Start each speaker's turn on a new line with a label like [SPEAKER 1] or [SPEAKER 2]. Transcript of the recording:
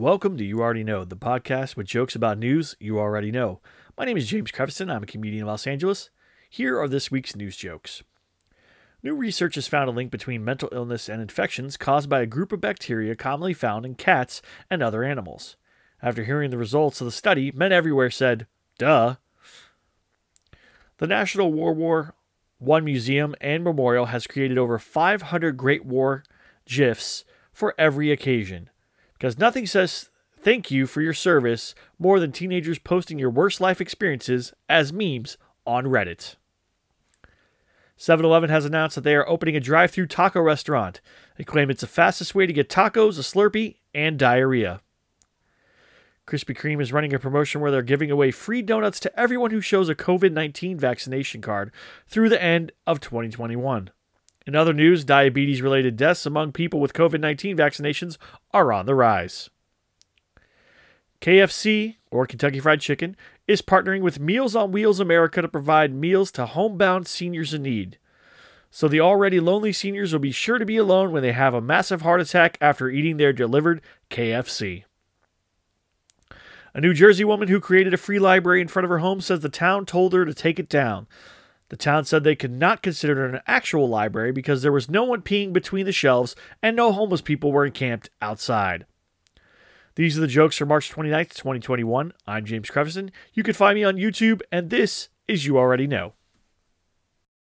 [SPEAKER 1] Welcome to You Already Know, the podcast with jokes about news you already know. My name is James Creviston. I'm a comedian in Los Angeles. Here are this week's news jokes. New research has found a link between mental illness and infections caused by a group of bacteria commonly found in cats and other animals. After hearing the results of the study, men everywhere said, Duh. The National World War I Museum and Memorial has created over 500 Great War GIFs for every occasion. Because nothing says thank you for your service more than teenagers posting your worst life experiences as memes on Reddit. 7 Eleven has announced that they are opening a drive through taco restaurant. They claim it's the fastest way to get tacos, a Slurpee, and diarrhea. Krispy Kreme is running a promotion where they're giving away free donuts to everyone who shows a COVID 19 vaccination card through the end of 2021. In other news, diabetes related deaths among people with COVID 19 vaccinations are on the rise. KFC, or Kentucky Fried Chicken, is partnering with Meals on Wheels America to provide meals to homebound seniors in need. So the already lonely seniors will be sure to be alone when they have a massive heart attack after eating their delivered KFC. A New Jersey woman who created a free library in front of her home says the town told her to take it down. The town said they could not consider it an actual library because there was no one peeing between the shelves and no homeless people were encamped outside. These are the jokes for March 29th, 2021. I'm James Creviston. You can find me on YouTube, and this is You Already Know.